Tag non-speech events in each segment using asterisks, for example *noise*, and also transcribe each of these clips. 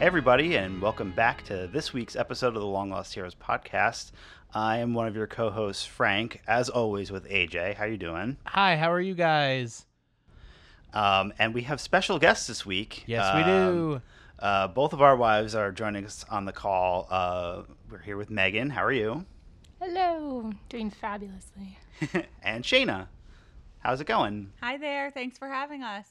Hey, everybody, and welcome back to this week's episode of the Long Lost Heroes podcast. I am one of your co-hosts, Frank, as always with AJ. How you doing? Hi, how are you guys? Um, and we have special guests this week. Yes, we Um, do. Uh, both of our wives are joining us on the call. Uh, we're here with Megan. How are you? Hello, doing fabulously. *laughs* and Shayna. How's it going? Hi there. Thanks for having us.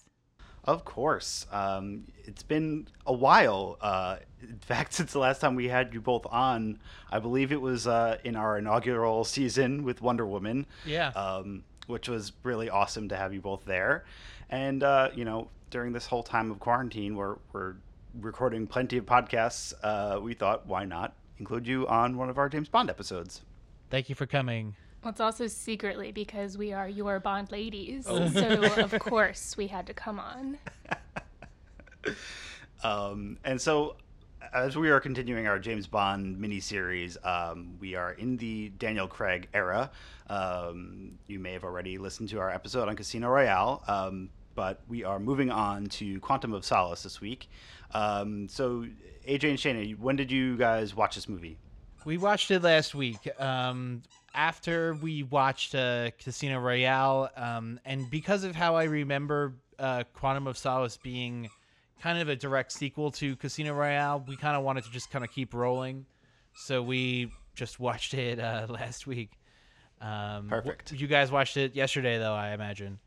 Of course. Um, it's been a while. Uh, in *laughs* fact, since the last time we had you both on, I believe it was uh, in our inaugural season with Wonder Woman. Yeah. Um, which was really awesome to have you both there. And, uh, you know, during this whole time of quarantine, we're, we're recording plenty of podcasts. Uh, we thought, why not include you on one of our James Bond episodes? Thank you for coming. Well, it's also secretly because we are your Bond ladies, Oh. so of *laughs* course we had to come on. *laughs* Um, and so, as we are continuing our James Bond miniseries, um, we are in the Daniel Craig era. Um, you may have already listened to our episode on Casino Royale, um, but we are moving on to Quantum of Solace this week. Um, so, AJ and Shayna, when did you guys watch this movie? We watched it last week. Um, after we watched uh, Casino Royale, um, and because of how I remember uh, Quantum of Solace being kind of a direct sequel to Casino Royale, we kind of wanted to just kind of keep rolling. So we just watched it uh, *laughs* last week. Um, Perfect. You guys watched it yesterday, though, I imagine.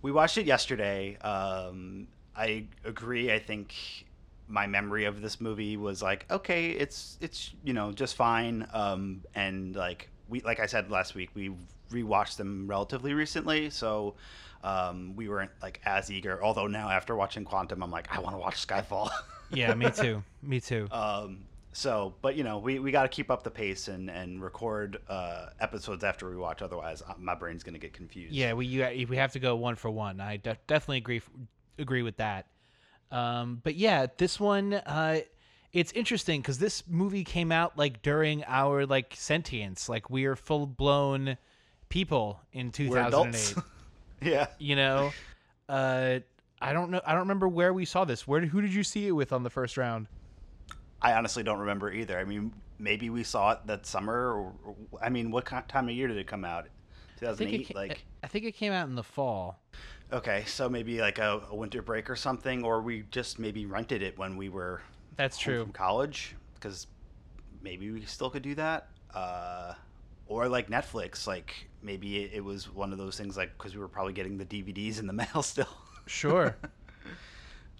We watched it yesterday. Um, I agree. I think my memory of this movie was like, okay, it's it's you know just fine. Um, and like we like I said last week, we rewatched them relatively recently, so um, we weren't like as eager. Although now after watching Quantum, I'm like, I want to watch Skyfall. *laughs* Yeah, me too. me too. um, so, but you know, we, we got to keep up the pace and and record uh, episodes after we watch. Otherwise, uh, my brain's gonna get confused. Yeah, we you, we have to go one for one. I de- definitely agree agree with that. Um, but yeah, this one uh, it's interesting because this movie came out like during our like sentience, like we are full blown people in we're 2008. adults. *laughs* yeah. you know, uh, I don't know. I don't remember where we saw this. Where who did you see it with on the first round? I honestly don't remember either. I mean, maybe we saw it that summer, or, or I mean, what kind, time of year did it come out? 2008. like, I think it came out in the fall. Okay, so maybe like a, a winter break or something, or we just maybe rented it when we were That's home true. from college, because maybe we still could do that. Uh, or like Netflix, like maybe it, it was one of those things, like because we were probably getting the DVDs in the *laughs* mail still. Sure. *laughs*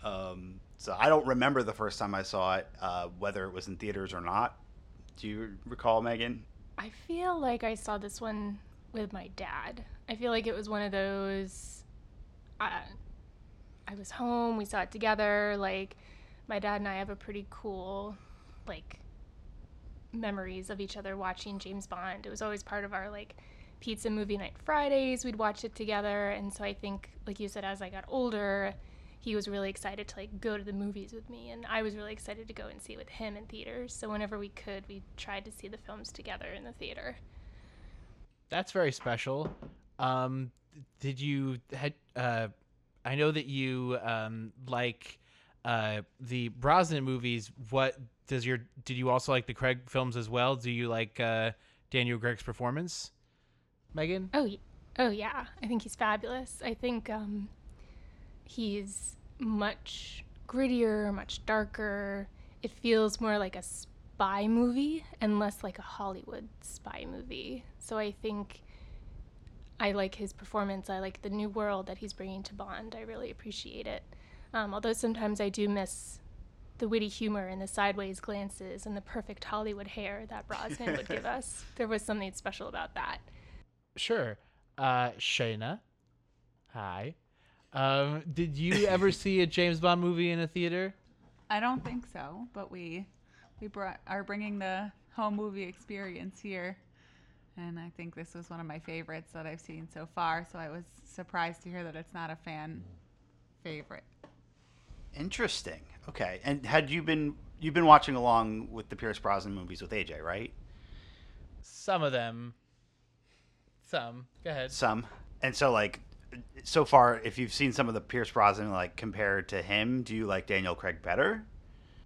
Um, so I don't remember the first time I saw it, uh, whether it was in theaters or not. Do you recall, Megan? I feel like I saw this one with my dad. I feel like it was one of those. Uh, I was home, we saw it together. Like, my dad and I have a pretty cool, like, memories of each other watching James Bond. It was always part of our, like, pizza movie night Fridays. We'd watch it together. And so I think, like you said, as I got older, he was really excited to, like, go to the movies with me. And I was really excited to go and see it with him in theaters. So whenever we could, we tried to see the films together in the theater. That's very special. Um, did you had? Uh, I know that you um, like uh, the Brosnan movies. What does your? Did you also like the Craig films as well? Do you like uh, Daniel Craig's performance, Megan? Oh, oh yeah. I think he's fabulous. I think um, he's much grittier, much darker. It feels more like a spy movie and less like a Hollywood spy movie. So I think I like his performance. I like the new world that he's bringing to Bond. I really appreciate it. Um, although sometimes I do miss the witty humor and the sideways glances and the perfect Hollywood hair that Brosnan would give *laughs* us. There was something special about that. Sure. Uh, Shayna, hi. Um, did you ever see a James Bond movie in a theater? I don't think so, but we we brought, are bringing the home movie experience here, and I think this was one of my favorites that I've seen so far. So I was surprised to hear that it's not a fan favorite. Interesting. Okay. And had you been you've been watching along with the Pierce Brosnan movies with AJ, right? Some of them. Some. Go ahead. Some. And so like so far if you've seen some of the Pierce Brosnan like compared to him, do you like Daniel Craig better?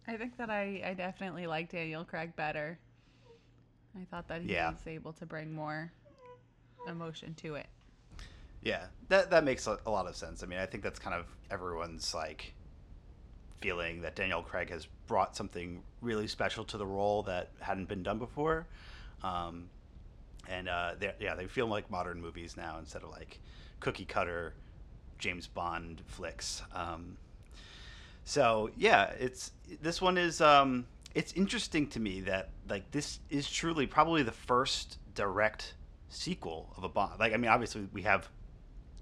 I think that I, I definitely like Daniel Craig better. I thought that he Yeah. was able to bring more emotion to it. Yeah, that that makes a, a lot of sense. I mean, I think that's kind of everyone's like feeling that Daniel Craig has brought something really special to the role that hadn't been done before. Um, and uh, yeah, they feel like modern movies now instead of like cookie cutter James Bond flicks. Um, so yeah, it's this one is um, it's interesting to me that like this is truly probably the first direct sequel of a Bond. Like I mean, obviously we have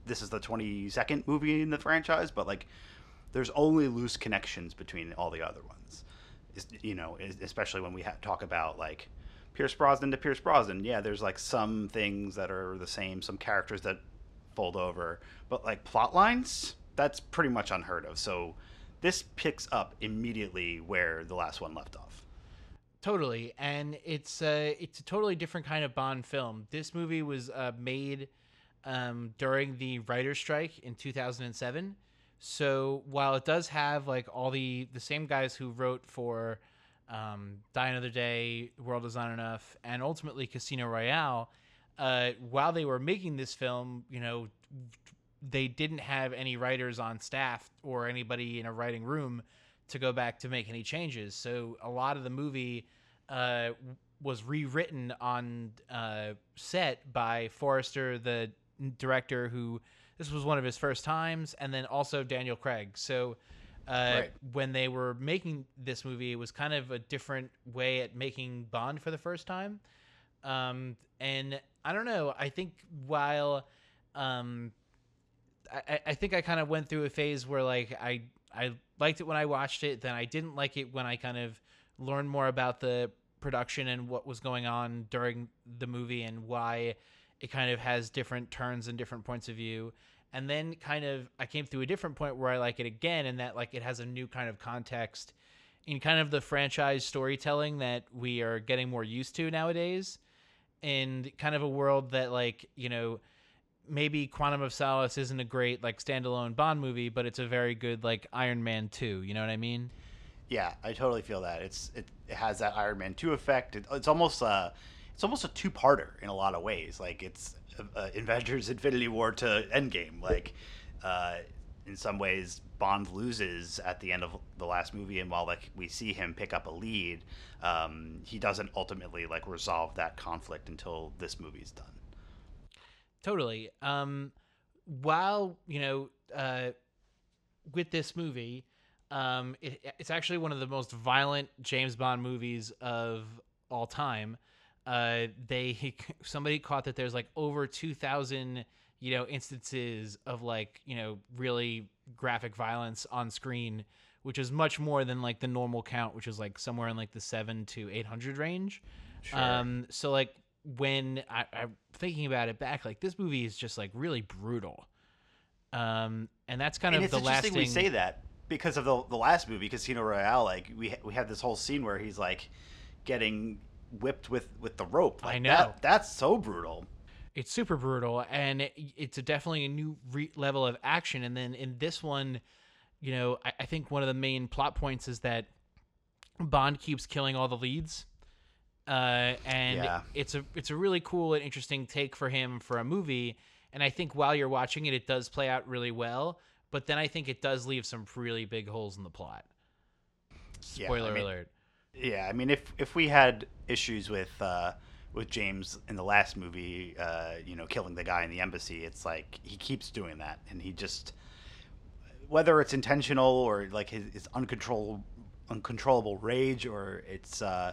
this is the 22nd movie in the franchise, but like there's only loose connections between all the other ones. Is- You know, especially when we ha- talk about like Pierce Brosnan to Pierce Brosnan. Yeah, there's like some things that are the same, some characters that fold over, but like plot lines, that's pretty much unheard of. So this picks up immediately where the last one left off. Totally, and it's uh, it's a totally different kind of Bond film. This movie was uh, made um, during the writer's strike in 2007. So while it does have like all the the same guys who wrote for um, Die Another Day, World Is Not Enough, and ultimately Casino Royale, uh, while they were making this film, you know, they didn't have any writers on staff or anybody in a writing room to go back to make any changes. So a lot of the movie uh, was rewritten on uh, set by Forster, the director, who this was one of his first times, and then also Daniel Craig. So uh, Right. when they were making this movie, it was kind of a different way at making Bond for the first time. Um, and I don't know. I think while um, I, I- think I kind of went through a phase where like I I liked it when I watched it, then I didn't like it when I kind of learned more about the production and what was going on during the movie and why it kind of has different turns and different points of view. And then kind of I came through a different point where I like it again and that like it has a new kind of context in kind of the franchise storytelling that we are getting more used to nowadays and kind of a world that like, you know, maybe Quantum of Solace isn't a great like standalone Bond movie, but it's a very good like Iron Man 2, you know what I mean? Yeah, I totally feel that. It's it, it has that Iron Man two effect. It, it's almost uh it's almost a two parter in a lot of ways. Like it's uh, Avengers Infinity War to Endgame. Like uh, in some ways, Bond loses at the end of the last movie, and while like we see him pick up a lead, um, he doesn't ultimately like resolve that conflict until this movie's done. Totally. Um, while you know, uh, with this movie, um, it, it's actually one of the most violent James Bond movies of all time. Uh, they *laughs* somebody caught that there's like over two thousand you know instances of like you know really graphic violence on screen, which is much more than like the normal count, which is like somewhere in like the seven to eight hundred range. Um, so like when I, I'm thinking about it back, like this movie is just like really brutal. Um, and that's kind and of the last thing we say that because of the the last movie, Casino Royale. Like we we had this whole scene where he's like getting whipped with with the rope. Like, I know. that, that's so brutal. it's super brutal and it, it's a definitely a new re- level of action and then in this one you know I, I think one of the main plot points is that bond keeps killing all the leads uh, and Yeah. it's a it's a really cool and interesting take for him for a movie. And i think while you're watching it it does play out really well. But then i think it does leave some really big holes in the plot. Yeah, I spoiler mean- alert. Yeah, I mean, if if we had issues with uh, with James in the last movie, uh, you know, killing the guy in the embassy, it's like he keeps doing that, and he just whether it's intentional or like his, his uncontrollable uncontrollable rage, or it's uh,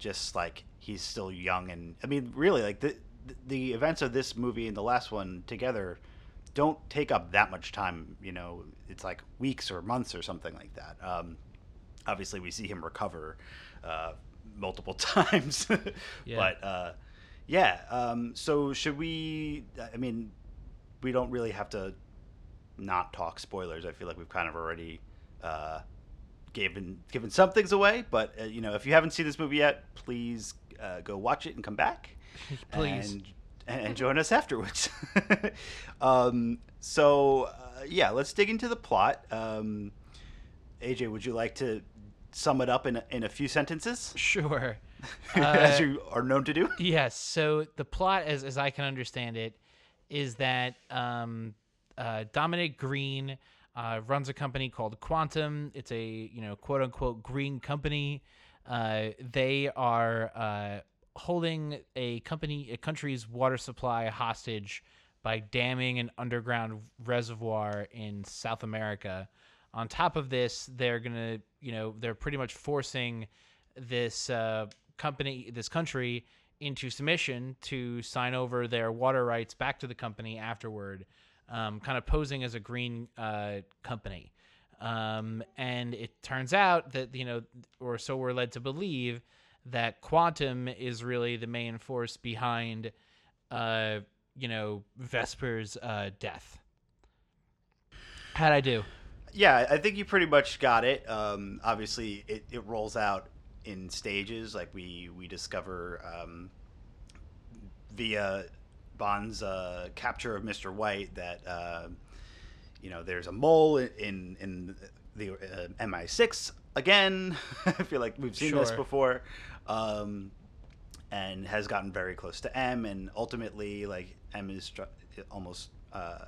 just like he's still young, and I mean, really, like the the events of this movie and the last one together don't take up that much time. You know, it's like weeks or months or something like that. Um, obviously we see him recover uh, multiple *laughs* times Yeah. but uh, yeah um, so should we i mean we don't really have to not talk spoilers i feel like we've kind of already uh, given given some things away but uh, you know if you haven't seen this movie yet please uh, go watch it and come back *laughs* Please. and, and join us afterwards *laughs* um, so uh, yeah let's dig into the plot um, AJ, would you like to sum it up in a, in a few sentences, Sure. *laughs* as Uh, you are known to do? Yes. So the plot, as as I can understand it, is that um, uh, Dominic Green uh, runs a company called Quantum. It's a you know quote unquote green company. Uh, they are uh, holding a company a country's water supply hostage by damming an underground reservoir in South America. On top of this, they're gonna you know they're pretty much forcing this uh, company, this country, into submission to sign over their water rights back to the company afterward, um, kind of posing as a green uh, company. Um, and it turns out that you know, or so we're led to believe that Quantum is really the main force behind, uh, you know, Vesper's uh, death. How'd I do? Yeah, I think you pretty much got it. Um, obviously, it, it rolls out in stages. Like we we discover um, via Bond's uh, capture of Mister White that uh, you know there's a mole in in the uh, MI6 again. *laughs* I feel like we've seen this before. Um, and has gotten very close to M, and ultimately, like M is almost uh,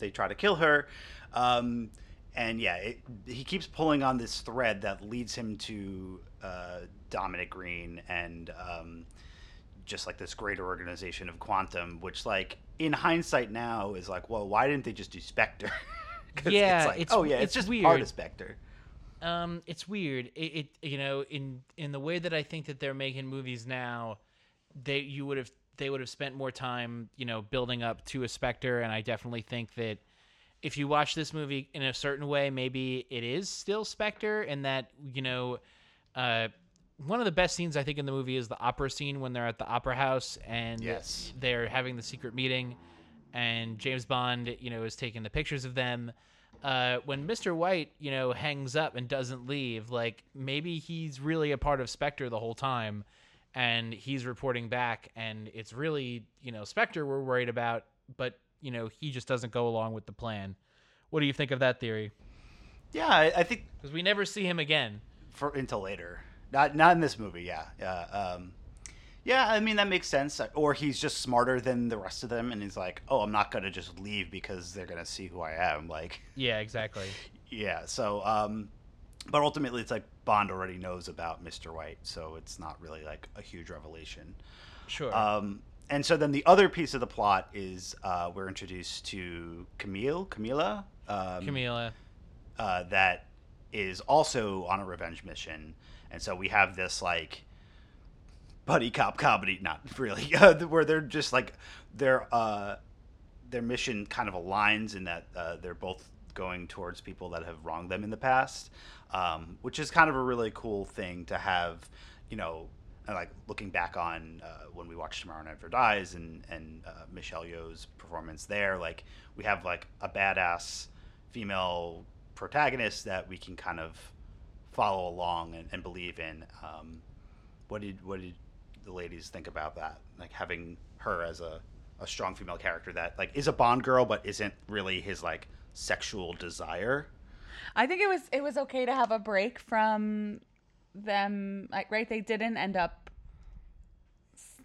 they try to kill her. Um, and yeah, it, he keeps pulling on this thread that leads him to uh, Dominic Green and um, just like this greater organization of Quantum, which like in hindsight now is like, well, why didn't they just do Spectre? *laughs* Yeah, it's like, it's- oh yeah, it's, it's just weird. part of Spectre. Um, it's weird. It, it you know in in the way that I think that they're making movies now, they you would have they would have spent more time you know building up to a Spectre, and I definitely think that if you watch this movie in a certain way, maybe it is still Spectre, and that you know, uh, one of the best scenes I think in the movie is the opera scene when they're at the opera house and Yes. they're having the secret meeting, and James Bond you know is taking the pictures of them uh, when Mr. White, you know, hangs up and doesn't leave, like maybe he's really a part of Spectre the whole time, and he's reporting back, and it's really, you know, Spectre we're worried about, but you know, he just doesn't go along with the plan. What do you think of that theory? Yeah, I, I think Because we never see him again. for until later. Not not in this movie. Yeah, yeah, um, yeah. I mean that makes sense. Or he's just smarter than the rest of them, and he's like, oh, I'm not gonna just leave because they're gonna see who I am. Like, Yeah, exactly. yeah. So, um, but ultimately, it's like Bond already knows about Mister White, so it's not really like a huge revelation. Sure. Um, and so then the other piece of the plot is uh, we're introduced to Camille, Camila, um, Camila. uh, that is also on a revenge mission, and so we have this like buddy cop comedy, not really, *laughs* where they're just like their uh, their mission kind of aligns in that uh, they're both going towards people that have wronged them in the past, um, which is kind of a really cool thing to have, you know. Like looking back on uh, when we watched Tomorrow Never Dies and and uh, Michelle Yeoh's performance there, like we have like a badass female protagonist that we can kind of follow along and, and believe in. Um, what did what did the ladies think about that? Like having her as a, a strong female character that like is a Bond girl but isn't really his like sexual desire. I think it was it was okay to have a break from them. Like, right? They didn't end up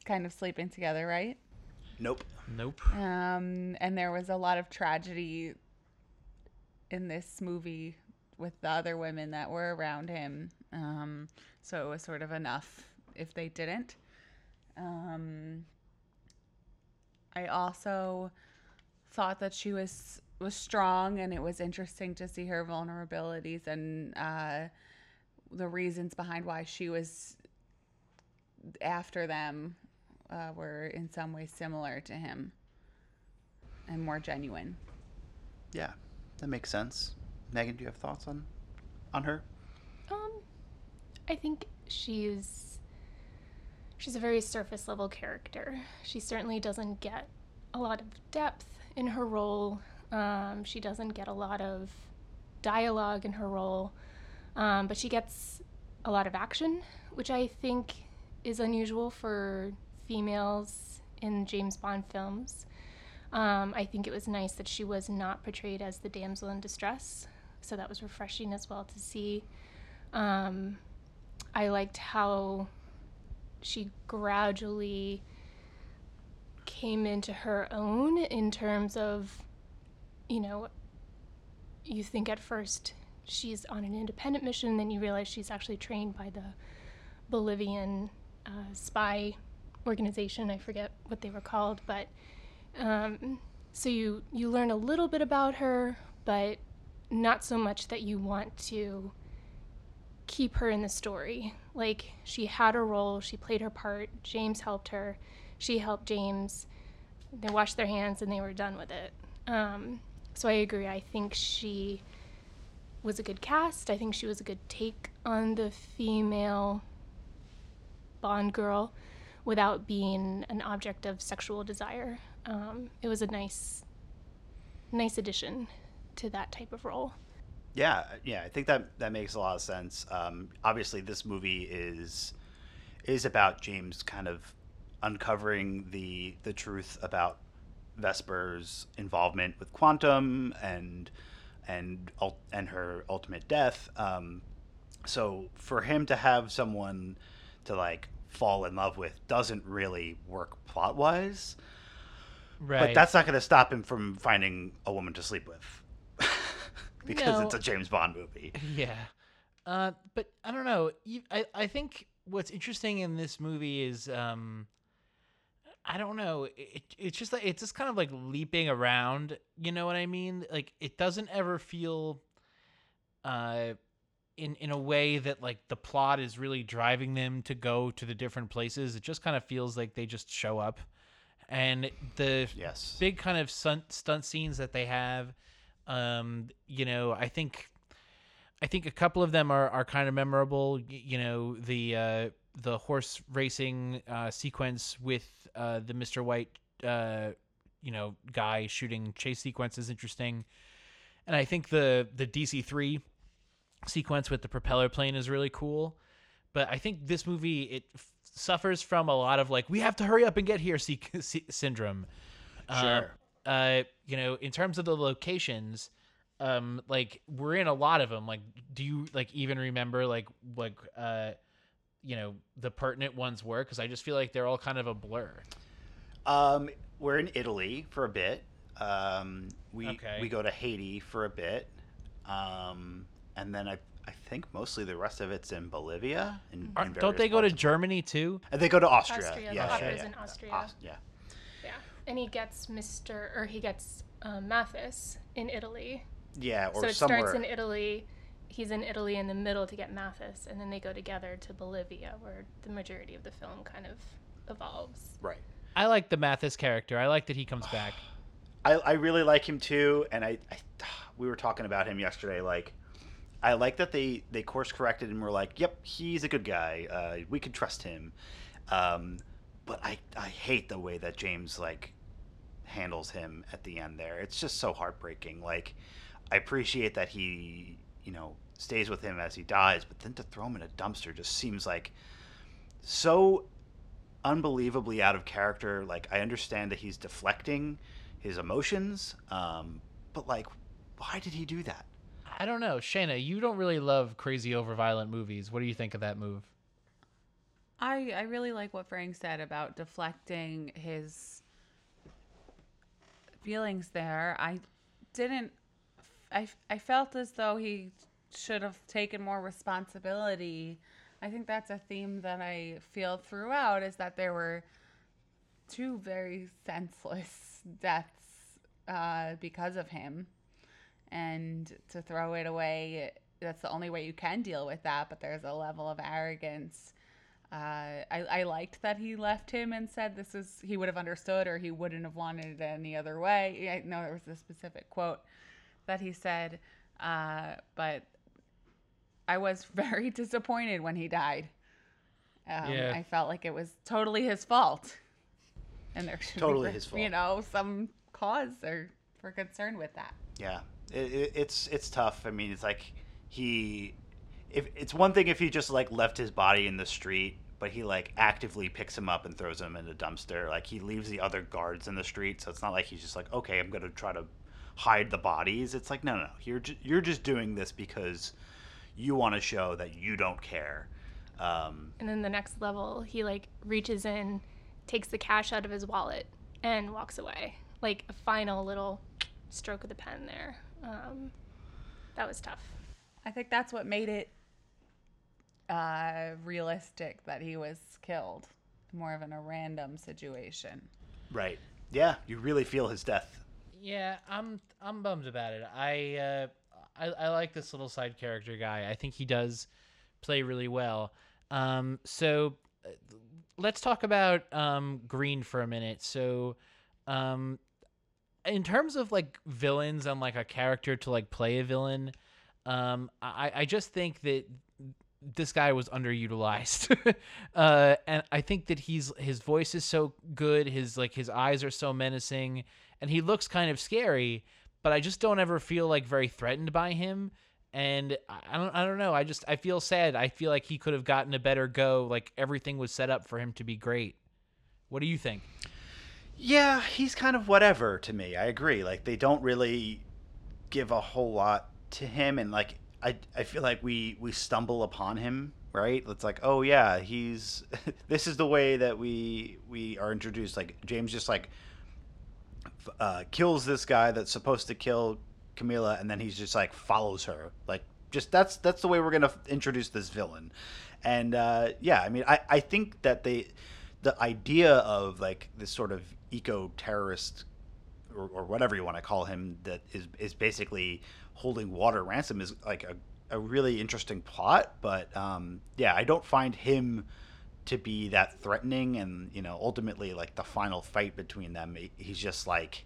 kind of sleeping together, right? Nope. Nope. Um, and there was a lot of tragedy in this movie with the other women that were around him. Um, so it was sort of enough if they didn't. Um, I also thought that she was was strong, and it was interesting to see her vulnerabilities and uh, the reasons behind why she was after them uh, were in some ways similar to him and more genuine. Yeah, that makes sense. Megan, do you have thoughts on on her? Um, I think she's she's a very surface level character. She certainly doesn't get a lot of depth in her role. Um, she doesn't get a lot of dialogue in her role, um, but she gets a lot of action, which I think is unusual for females in James Bond films. Um, I think it was nice that she was not portrayed as the damsel in distress, so that was refreshing as well to see. Um, I liked how she gradually came into her own in terms of, you know, you think at first she's on an independent mission, then you realize she's actually trained by the Bolivian uh, spy organization. I forget what they were called, but um, so you you learn a little bit about her, but not so much that you want to keep her in the story. Like she had a role, she played her part. James helped her, she helped James. They washed their hands and they were done with it. Um, so I agree. I think she was a good cast. I think she was a good take on the female Bond girl without being an object of sexual desire. Um, it was a nice, nice addition to that type of role. Yeah, yeah, I think that that makes a lot of sense. Um, obviously, this movie is is about James kind of uncovering the the truth about Vesper's involvement with Quantum and and and her ultimate death. Um, so for him to have someone to like fall in love with doesn't really work plot wise. Right. But that's not going to stop him from finding a woman to sleep with. Because No. it's a James Bond movie. *laughs* Yeah. Uh, but I don't know. I, I think what's interesting in this movie is um, I don't know. It, it's just like it's just kind of like leaping around. You know what I mean? Like it doesn't ever feel uh, in in a way that like the plot is really driving them to go to the different places. It just kind of feels like they just show up, and the Yes. big kind of stunt stunt scenes that they have. Um, you know, I think I think a couple of them are, are kind of memorable. You know, the uh, the horse racing uh, sequence with uh, the Mister White, uh, you know, guy shooting chase sequence is interesting, and I think the the DC three sequence with the propeller plane is really cool. But I think this movie it f- suffers from a lot of like we have to hurry up and get here sy- sy- syndrome. Um, Sure. Uh, you know, in terms of the locations, um, like we're in a lot of them. Like, do you like even remember like like uh, you know, the pertinent ones were? Because I just feel like they're all kind of a blur. Um, we're in Italy for a bit. Um, we Okay. we go to Haiti for a bit, um, and then I I think mostly the rest of it's in Bolivia. In, Are, in don't they go to Germany too? And they go to Austria. Austria, Yeah, the yeah, opera's yeah. in Austria. Aus- yeah. Yeah, and he gets Mr. or he gets um, Mathis in Italy. Yeah, or so it somewhere. starts in Italy. He's in Italy in the middle to get Mathis, and then they go together to Bolivia, where the majority of the film kind of evolves. right. I like the Mathis character. I like that he comes back. *sighs* I, I really like him too, and I, I *sighs* we were talking about him yesterday. Like, I like that they they course corrected and were like, "Yep, he's a good guy. Uh, we can trust him." Um, but I I hate the way that James like handles him at the end there. It's just so heartbreaking. Like, I appreciate that he you know stays with him as he dies, but then to throw him in a dumpster just seems like so unbelievably out of character. Like I understand that he's deflecting his emotions, um, but like, why did he do that? I don't know, Shayna. You don't really love crazy over violent movies. What do you think of that move? I I really like what Frank said about deflecting his feelings there. I didn't I I felt as though he should have taken more responsibility. I think that's a theme that I feel throughout is that there were two very senseless deaths uh, because of him. And to throw it away, that's the only way you can deal with that. But there's a level of arrogance uh, I, I liked that he left him and said this is he would have understood or he wouldn't have wanted it any other way. I know there was a specific quote that he said, uh, but I was *laughs* very disappointed when he died. Um, Yeah. I felt like it was totally his fault, and there should Totally be, his You know, some cause or for concern with that. Yeah, it, it, it's it's tough. I mean, it's like he, if it's one thing if he just like left his body in the street, but he like actively picks him up and throws him in a dumpster. Like he leaves the other guards in the street, so it's not like he's just like, okay, I'm gonna try to hide the bodies. It's like, no, no, no. You're ju- you're just doing this because you want to show that you don't care. Um, And then the next level, he like reaches in, takes the cash out of his wallet, and walks away. Like a final little stroke of the pen there. Um, that was tough. I think that's what made it uh, realistic that he was killed, more of in a random situation. right. Yeah, you really feel his death. Yeah, I'm I'm bummed about it. I uh, I, I like this little side character guy. I think he does play really well. Um, so uh, let's talk about um, Green for a minute. So, um, in terms of like villains and like a character to like play a villain, um, I I just think that this guy was underutilized. *laughs* Uh and i think that he's his voice is so good his like his eyes are so menacing and he looks kind of scary but i just don't ever feel like very threatened by him. And I- don't i don't know. I just i feel sad. I feel like he could have gotten a better go. Like everything was set up for him to be great. What do you think? Yeah, he's kind of whatever to me. I agree. Like they don't really give a whole lot to him, and like I, I feel like we we stumble upon him. Right? It's like, oh yeah, he's. *laughs* this is the way that we we are introduced. Like James just like uh, kills this guy that's supposed to kill Camila, and then he's just like follows her. Like just that's that's the way we're gonna introduce this villain. And uh, yeah, I mean, I I think that they the idea of like this sort of eco terrorist or, or whatever you want to call him that is is basically holding water ransom is like a, a really interesting plot but um, yeah i don't find him to be that threatening and you know ultimately like the final fight between them he's just like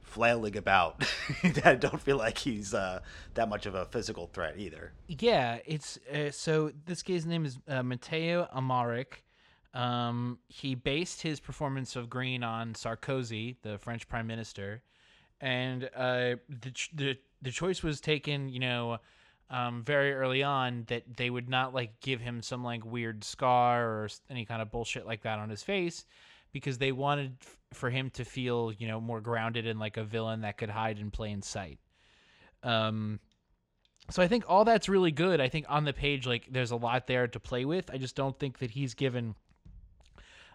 flailing about *laughs* i don't feel like he's uh, that much of a physical threat either Yeah, it's uh, so this guy's name is uh, Mathieu Amalric. Um, he based his performance of Green on Sarkozy, the French Prime Minister, and uh, the the the choice was taken, you know, um, very early on that they would not like give him some like weird scar or any kind of bullshit like that on his face because they wanted f- for him to feel, you know, more grounded and like a villain that could hide in plain sight. Um, so I think all that's really good. I think on the page, like there's a lot there to play with. I just don't think that he's given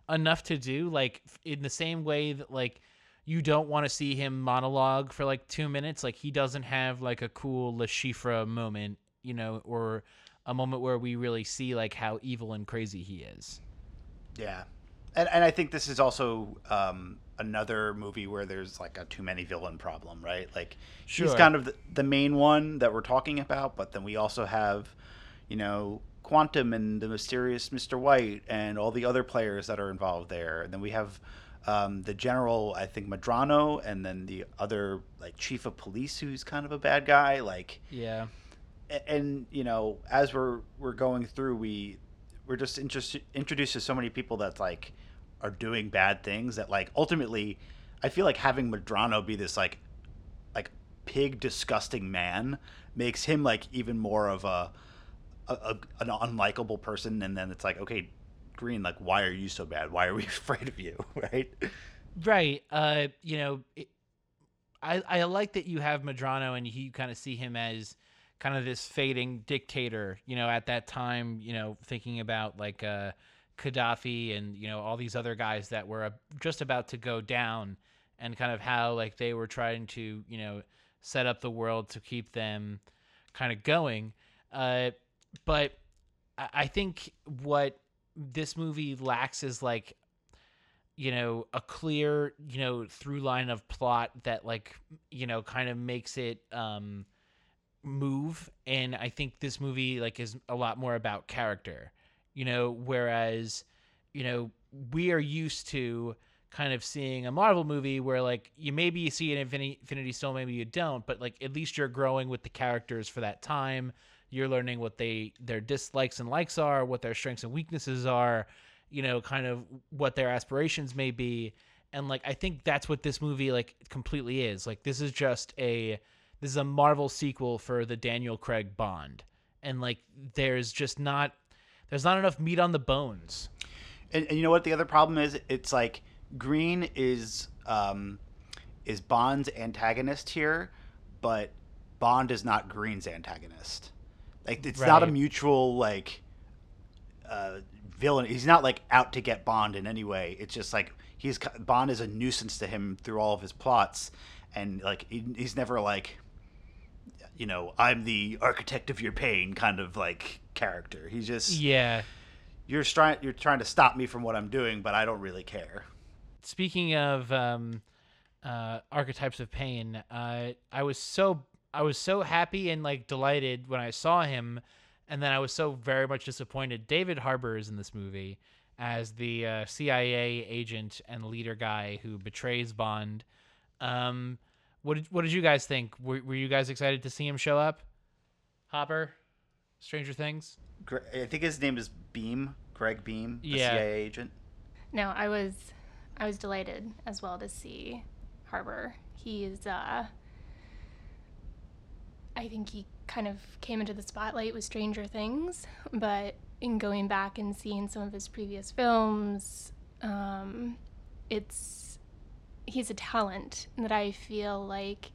enough to do. Like in the same way that like you don't want to see him monologue for like two minutes. Like he doesn't have like a cool Le Chiffre moment, you know, or a moment where we really see like how evil and crazy he is. Yeah, and and I think this is also um, another movie where there's like a too many villain problem, right? Like Sure. he's kind of the, the main one that we're talking about, but then we also have, you know, Quantum and the mysterious Mr. White and all the other players that are involved there, and then we have. Um, the general, I think Medrano, and then the other like chief of police, who's kind of a bad guy. Like, Yeah. a- and you know as we're we're going through we we're just interest, introduced to so many people that like are doing bad things that like ultimately i feel like having medrano be this like like pig disgusting man makes him like even more of a, a, a an unlikable person and then it's like okay green like why are you so bad why are we *laughs* afraid of you *laughs* right Right. Uh, you know, it, I I like that you have Medrano and you kind of see him as kind of this fading dictator. You know, at that time, you know, thinking about like uh, Gaddafi and you know all these other guys that were just about to go down, and kind of how like they were trying to you know set up the world to keep them kind of going. Uh, but I think what this movie lacks is like you know a clear you know through line of plot that like you know kind of makes it um move. And i think this movie like is a lot more about character you know whereas you know we are used to kind of seeing a marvel movie where like you maybe you see an infinity, infinity stone maybe you don't but like at least you're growing with the characters for that time you're learning what they their dislikes and likes are what their strengths and weaknesses are you know kind of what their aspirations may be and like i think that's what this movie like completely is like this is just a this is a marvel sequel for the daniel craig bond and like there's just not there's not enough meat on the bones And, and you know what the other problem is? It's like Green is um, is Bond's antagonist here, but Bond is not Green's antagonist. Like it's not a mutual like uh, villain. He's not like out to get Bond in any way. It's just like he's Bond is a nuisance to him through all of his plots, and like he, he's never like, you know, I'm the architect of your pain kind of like character. He's just Yeah. you're trying you're trying to stop me from what I'm doing, but I don't really care. Speaking of um, uh, archetypes of pain, uh, I was so I was so happy and like delighted when I saw him, and then I was so very much disappointed. David Harbour is in this movie as the uh, CIA agent and leader guy who betrays Bond. Um, what did what did you guys think? Were, were you guys excited to see him show up? Hopper, Stranger Things. I think his name is Beam, Greg Beam, the Yeah. CIA agent. No, I was I was delighted as well to see Harbour. He's uh I think he kind of came into the spotlight with Stranger Things, but in going back and seeing some of his previous films, um, it's he's a talent that I feel like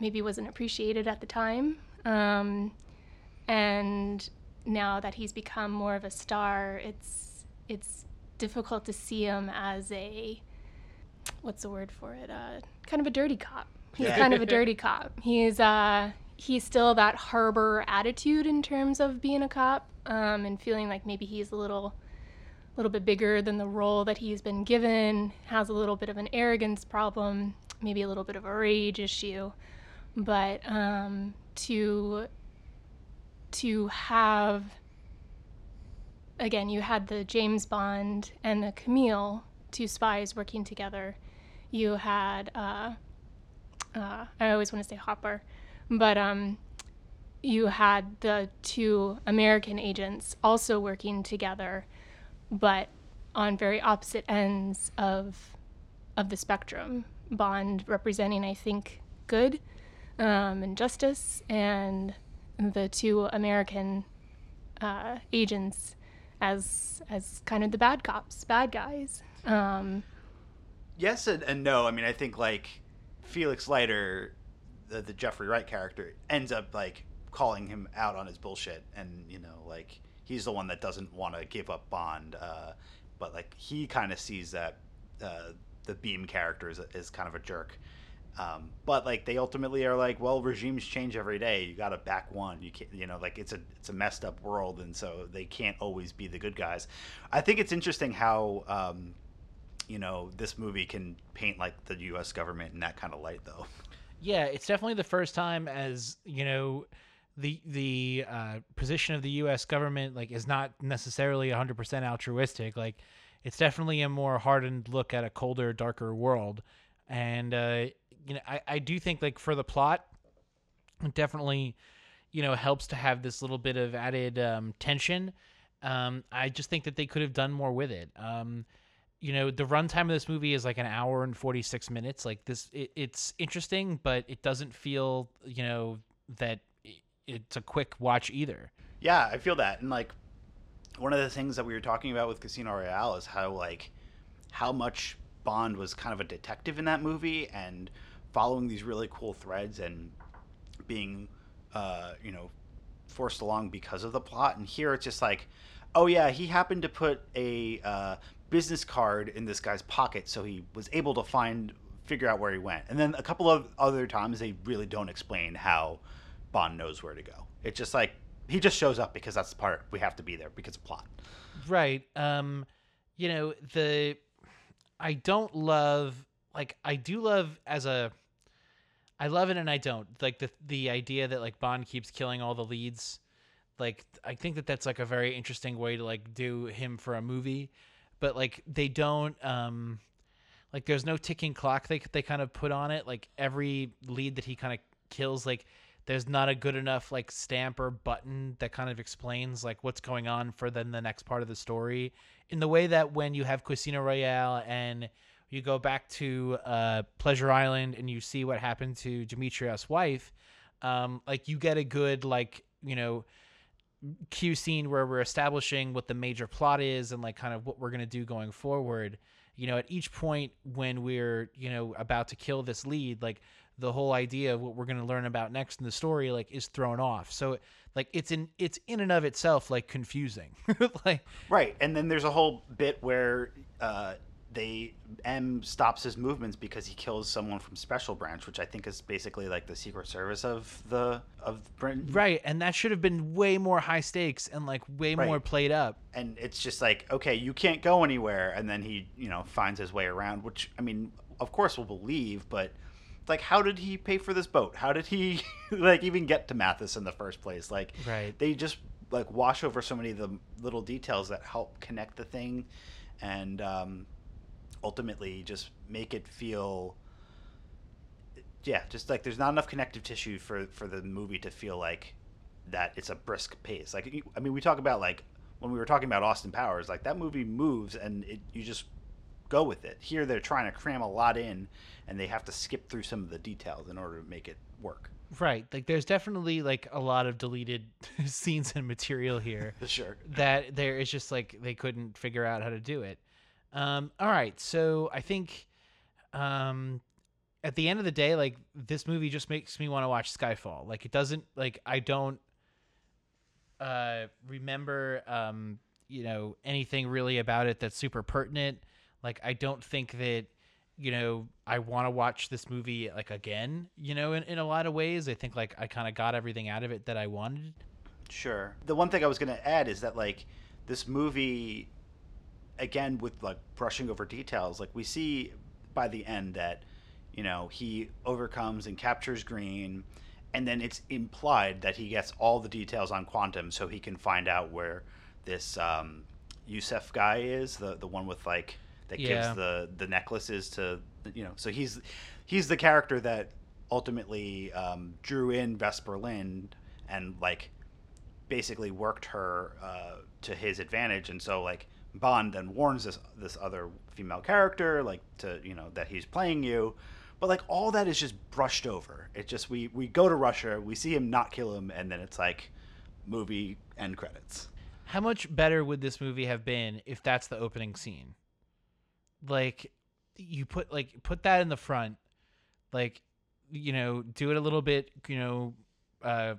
maybe wasn't appreciated at the time. Um, and now that he's become more of a star, it's it's difficult to see him as a what's the word for it? Uh, kind of a dirty cop. He's Yeah. kind of a *laughs* dirty cop. He's uh he's still that Harbour attitude in terms of being a cop um, and feeling like maybe he's a little little bit bigger than the role that he's been given. Has a little bit of an arrogance problem, maybe a little bit of a rage issue, but um, to to have again, you had the James Bond and the Camille, two spies working together. You had, uh, uh, I always want to say Hopper, but um, you had the two American agents also working together, but on very opposite ends of of the spectrum. Bond representing, I think, good um, and justice, and the two American uh, agents as as kind of the bad cops, bad guys. Um, Yes and, and no. I mean, I think like Felix Leiter, the, the Jeffrey Wright character, ends up like calling him out on his bullshit, and you know, like he's the one that doesn't want to give up Bond, uh, but like he kind of sees that uh, the Beam character is, is kind of a jerk. Um, but like they ultimately are like, well, regimes change every day. You got to back one. You can't, you know, like it's a it's a messed up world, and so they can't always be the good guys. I think it's interesting how um, you know this movie can paint like the U.S. government in that kind of light, though. *laughs* Yeah, it's definitely the first time as you know the the uh, position of the U.S. government like is not necessarily 100% altruistic. Like it's definitely a more hardened look at a colder, darker world, and uh, you know I, I do think like for the plot, it definitely you know helps to have this little bit of added um, tension. Um, I just think that they could have done more with it. Um, you know the runtime of this movie is like an hour and 46 minutes. Like this it, it's interesting but it doesn't feel you know that it's a quick watch either. Yeah, I feel that, and like one of the things that we were talking about with Casino Royale is how like how much Bond was kind of a detective in that movie and following these really cool threads and being uh, you know forced along because of the plot. And here it's just like, oh yeah, he happened to put a uh, business card in this guy's pocket, so he was able to find figure out where he went. And then a couple of other times they really don't explain how Bond knows where to go. It's just like he just shows up because that's the part we have to be there because of plot. right um you know the i don't love like i do love as a i love it and i don't like the the idea that like bond keeps killing all the leads like i think that that's like a very interesting way to like do him for a movie but like they don't um like there's no ticking clock they they kind of put on it. Like every lead that he kind of kills like there's not a good enough like stamp or button that kind of explains like what's going on for then the next part of the story. In the way that when you have Casino Royale and you go back to uh, Pleasure Island and you see what happened to Dimitrios' wife, um, like you get a good like you know cue scene where we're establishing what the major plot is and like kind of what we're gonna do going forward. You know, at each point when we're you know about to kill this lead, like the whole idea of what we're going to learn about next in the story like is thrown off. So like it's in it's in and of itself like confusing. *laughs* like Right, and then there's a whole bit where uh, they M stops his movements because he kills someone from Special Branch, which I think is basically like the Secret Service of the of Britain. right, and that should have been way more high stakes and like way more played up. And it's just like, okay, you can't go anywhere, and then he, you know, finds his way around. Which I mean, of course, we'll believe, but like, how did he pay for this boat? How did he *laughs* like even get to Mathis in the first place? Like, Right. they just like wash over so many of the little details that help connect the thing and um, ultimately just make it feel yeah just like there's not enough connective tissue for for the movie to feel like that it's a brisk pace like i mean we talk about like when we were talking about austin powers like that movie moves and it, you just go with it here they're trying to cram a lot in and they have to skip through some of the details in order to make it work Right. Like there's definitely like a lot of deleted *laughs* scenes and material here. *laughs* sure that there is just like they couldn't figure out how to do it. Um, all right, so I think um, at the end of the day, like this movie just makes me want to watch Skyfall. Like it doesn't like I don't uh, remember um, you know anything really about it that's super pertinent. Like I don't think that you know I want to watch this movie like again. You know, in, in a lot of ways, I think like I kind of got everything out of it that I wanted. Sure. The one thing I was going to add is that like this movie again with like brushing over details, like we see by the end that you know, he overcomes and captures Green and then it's implied that he gets all the details on Quantum so he can find out where this um Yusef guy is, the the one with like that Yeah. gives the the necklaces to you know, so he's he's the character that ultimately um, drew in Vesper Lynd and like basically worked her uh, to his advantage, and so like Bond then warns this this other female character like to you know that he's playing you, but like all that is just brushed over. It just we we go to Russia, we see him not kill him, and then it's like movie end credits. How much better would this movie have been if that's the opening scene? Like you put like put that in the front. Like you know, do it a little bit, you know, uh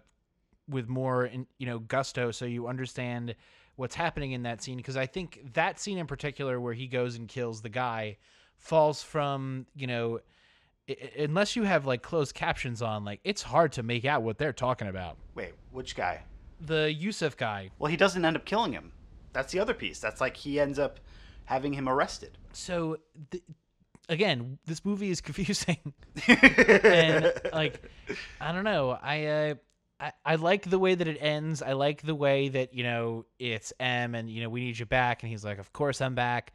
with more you know, gusto so you understand what's happening in that scene because I think that scene in particular where he goes and kills the guy falls from, you know, i- unless you have like closed captions on, like it's hard to make out what they're talking about. Wait, which guy? The Yusef guy. Well, he doesn't end up killing him. That's the other piece. That's like he ends up having him arrested. so th- again this movie is *laughs* confusing *laughs* and like i don't know i uh I, I like the way that it ends. I like the way that, you know, it's M and, you know, we need you back. And he's like, of course I'm back.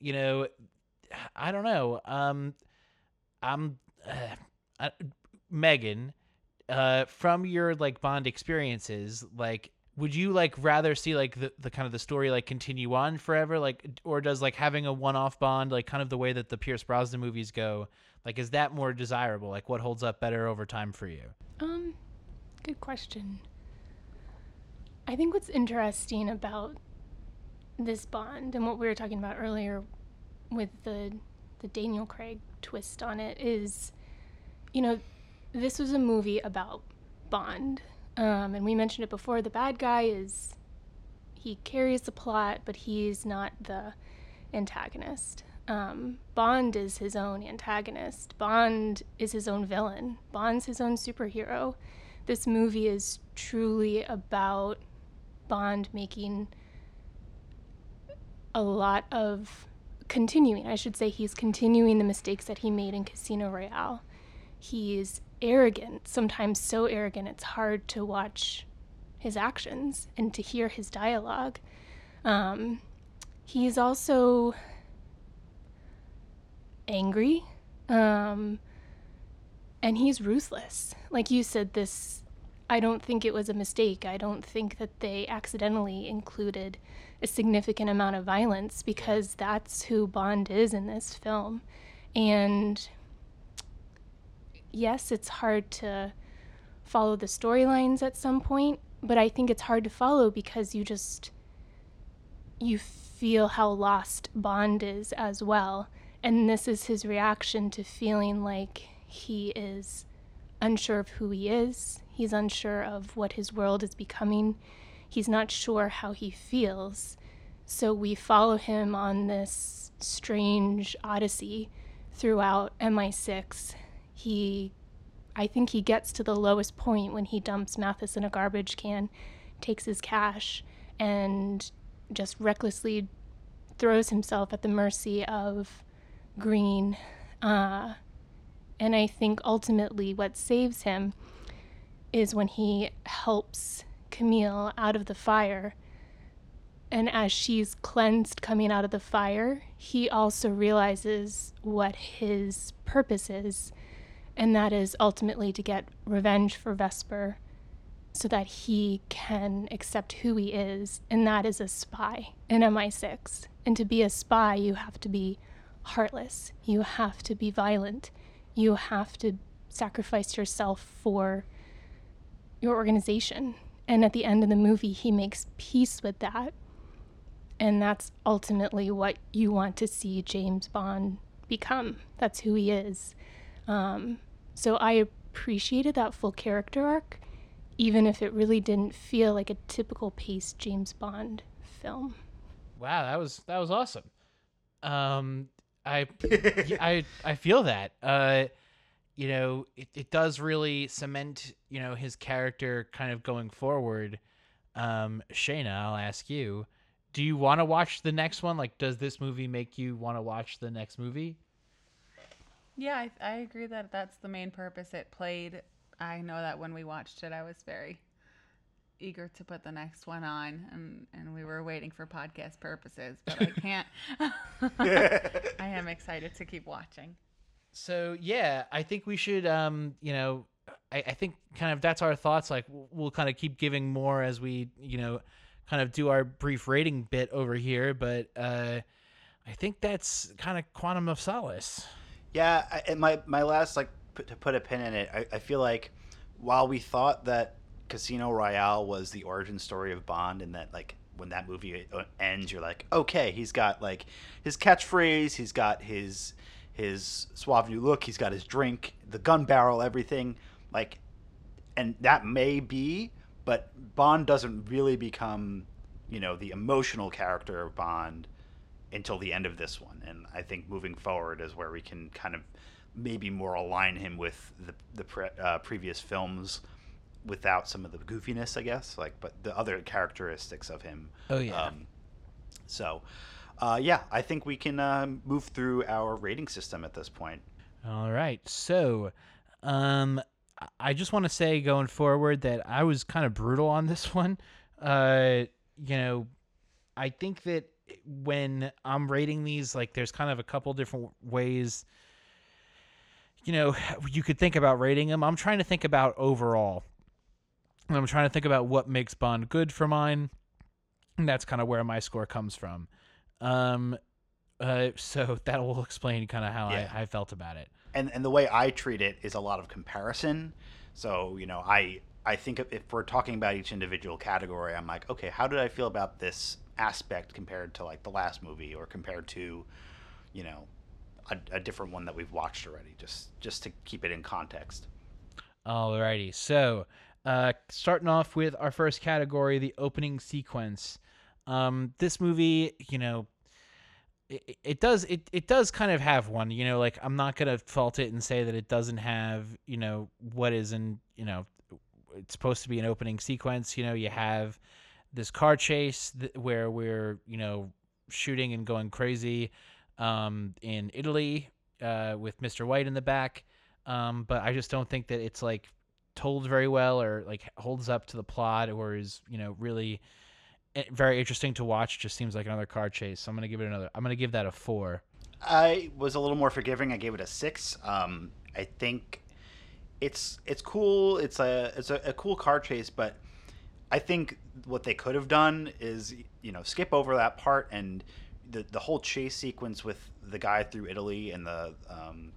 You know, *sighs* I don't know. Um, I'm, uh, *sighs* I, Megan, uh, from your like Bond experiences, like, would you like rather see like the, the kind of the story like continue on forever like or does like having a one-off bond like kind of the way that the pierce brosnan movies go like is that more desirable like what holds up better over time for you Um, good question. I think what's interesting about this bond and what we were talking about earlier with the the Daniel Craig twist on it is, you know, this was a movie about Bond, um, and we mentioned it before. The bad guy is he carries the plot, but he's not the antagonist. Um, Bond is his own antagonist. Bond is his own villain. Bond's his own superhero. This movie is truly about Bond making a lot of continuing. I should say he's continuing the mistakes that he made in Casino Royale. He's arrogant, sometimes so arrogant it's hard to watch his actions and to hear his dialogue. Um, he's also angry um, and he's ruthless. Like you said this i don't think it was a mistake. I don't think that they accidentally included a significant amount of violence because that's who bond is in this film. And yes it's hard to follow the storylines at some point but i think it's hard to follow because you just you feel how lost Bond is as well. And this is his reaction to feeling like He is unsure of who he is. He's unsure of what his world is becoming. He's not sure how he feels. So we follow him on this strange odyssey throughout MI6. He, I think he gets to the lowest point when he dumps Mathis in a garbage can, takes his cash, and just recklessly throws himself at the mercy of Green. Uh, and I think ultimately what saves him is when he helps Camille out of the fire. And as she's cleansed coming out of the fire, he also realizes what his purpose is, and that is ultimately to get revenge for Vesper so that he can accept who he is, and that is a spy in MI6. And to be a spy, you have to be heartless, you have to be violent, you have to sacrifice yourself for your organization. And at the end of the movie, he makes peace with that. And that's ultimately what you want to see James Bond become. That's who he is. Um, so I appreciated that full character arc, even if it really didn't feel like a typical paced James Bond film. Wow, that was that was awesome. Um, I *laughs* I I feel that. Uh, you know, it, it does really cement, you know, his character kind of going forward. Um, Shayna, I'll ask you, do you want to watch the next one? Like, does this movie make you want to watch the next movie? Yeah, I, I agree that that's the main purpose it played. I know that when we watched it, I was very eager to put the next one on, and, and we were waiting for podcast purposes, but I *laughs* can't. *laughs* *laughs* I am excited to keep watching. So yeah, I think we should, um, you know, I, I think kind of that's our thoughts. Like we'll, we'll kind of keep giving more as we, you know, kind of do our brief rating bit over here. But uh, I think that's kind of Quantum of Solace. Yeah, I, and my my last like put, to put a pin in it, I, I feel like while we thought that Casino Royale was the origin story of Bond, and that like when that movie uh, ends, you're like, okay, he's got like his catchphrase, he's got his his suave new look, he's got his drink, the gun barrel, everything, like, and that may be, but Bond doesn't really become, you know, the emotional character of Bond until the end of this one, and I think moving forward is where we can kind of maybe more align him with the the pre- uh, previous films without some of the goofiness, I guess. Like, but the other characteristics of him. Oh yeah. Um, so, uh, yeah, I think we can uh, move through our rating system at this point. All right. So, um, I just want to say going forward that I was kind of brutal on this *laughs* one. Uh, you know, I think that when I'm rating these, like, there's kind of a couple different ways. You know, you could think about rating them. I'm trying to think about overall. I'm trying to think about what makes Bond good for mine. And that's kind of where my score comes from. Um, uh, so *laughs* that will explain kind of how Yeah. I, I felt about it. and and the way I treat it is a lot of comparison. So you know, I I think if- if we're talking about each individual category, I'm like, okay, how did I feel about this aspect compared to like the last movie, or compared to, you know, a, a different one that we've watched already, just just to keep it in context. Alrighty, so uh, starting off with our first category, the opening sequence. Um, this movie, you know, it, it does it, it does kind of have one. You know, like I'm not gonna fault it and say that it doesn't have you know what is in you know it's supposed to be an opening sequence. You know, you have this car chase th- where we're you know shooting and going crazy um, in Italy uh, with Mr. White in the back. Um, but I just don't think that it's like told very well or like holds up to the plot or is you know really eh, very interesting to watch. Just seems like another car chase. So I'm gonna give it another. I'm gonna give that a four. I was a little more forgiving. I gave it a six. Um, I think it's it's cool. It's a it's a, a cool car chase, but I think what they could have done is you know skip over that part and the the whole chase sequence with the guy through Italy and the um,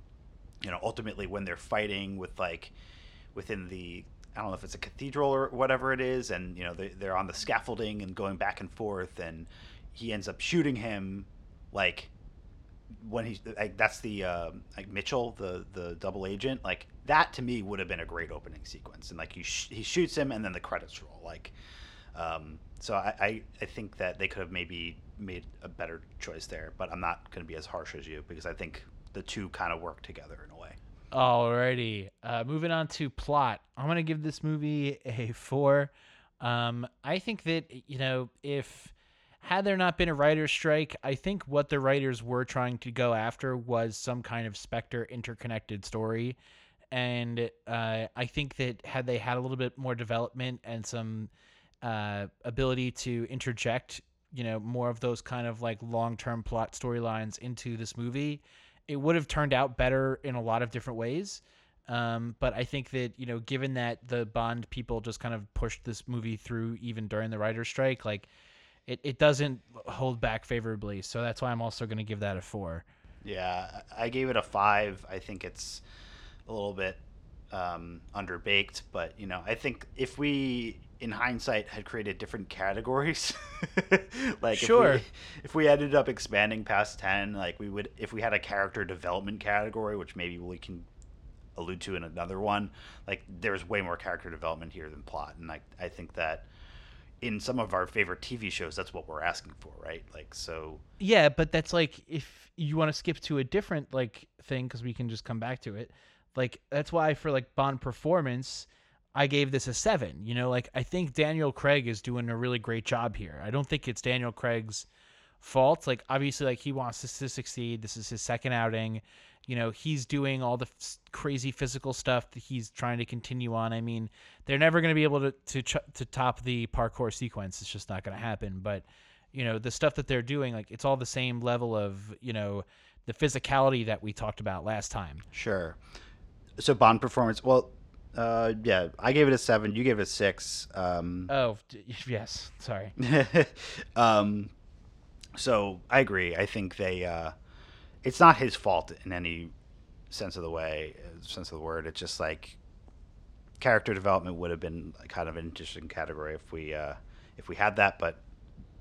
you know ultimately when they're fighting with like within the I don't know if it's a cathedral or whatever it is, and you know they, they're on the scaffolding and going back and forth, and he ends up shooting him like when he's like that's the uh, like Mitchell, the the double agent, like that to me would have been a great opening sequence, and like he sh- he shoots him, and then the credits roll, like. Um, so I, I, I think that they could have maybe made a better choice there, but I'm not going to be as harsh as you because I think the two kind of work together in a way. Alrighty. Uh, moving on to plot. I'm gonna give this movie a four. Um, I think that you know if had there not been a writer's strike, I think what the writers were trying to go after was some kind of Spectre interconnected story, and uh, I think that had they had a little bit more development and some uh, ability to interject, you know, more of those kind of like long term plot storylines into this movie, it would have turned out better in a lot of different ways. Um, but I think that you know, given that the Bond people just kind of pushed this movie through even during the writer's strike, like it, it doesn't hold back favorably. So that's why I'm also going to give that a four. Yeah, I gave it a five. I think it's a little bit um, underbaked, but you know, I think if we, in hindsight, had created different categories, *laughs* like Sure. if we, if we ended up expanding past ten, like we would, if we had a character development category, which maybe we can allude to in another one, like there's way more character development here than plot, and I I think that in some of our favorite TV shows, that's what we're asking for, right? Like so. Yeah, but that's like if you want to skip to a different like thing because we can just come back to it. Like that's why for like Bond performance, I gave this a seven. You know, like I think Daniel Craig is doing a really great job here. I don't think it's Daniel Craig's fault. Like obviously, like he wants this to succeed. This is his second outing. You know, he's doing all the f- crazy physical stuff that he's trying to continue on. I mean, they're never going to be able to to ch- to top the parkour sequence. It's just not going to happen. But you know, the stuff that they're doing, like it's all the same level of you know the physicality that we talked about last time. Sure. So Bond performance. Well, uh, yeah, I gave it a seven. You gave it a six. Um, Oh, d- *laughs* yes. Sorry. *laughs* um, so I agree. I think they. Uh, it's not his fault in any sense of the way, sense of the word. It's just like character development would have been kind of an interesting category if we uh, if we had that, but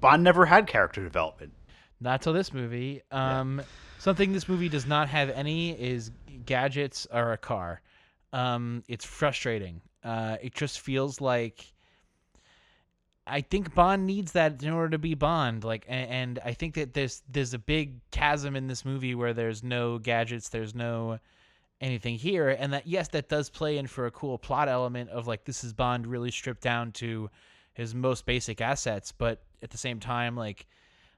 Bond never had character development. Not till this movie. Um, Something this movie does not have any is gadgets or a car. Um, it's frustrating. Uh, it just feels like I think Bond needs that in order to be Bond. Like, a- and I think that there's there's a big chasm in this movie where there's no gadgets, there's no anything here, and that yes, that does play in for a cool plot element of like this is Bond really stripped down to his most basic assets, but at the same time, like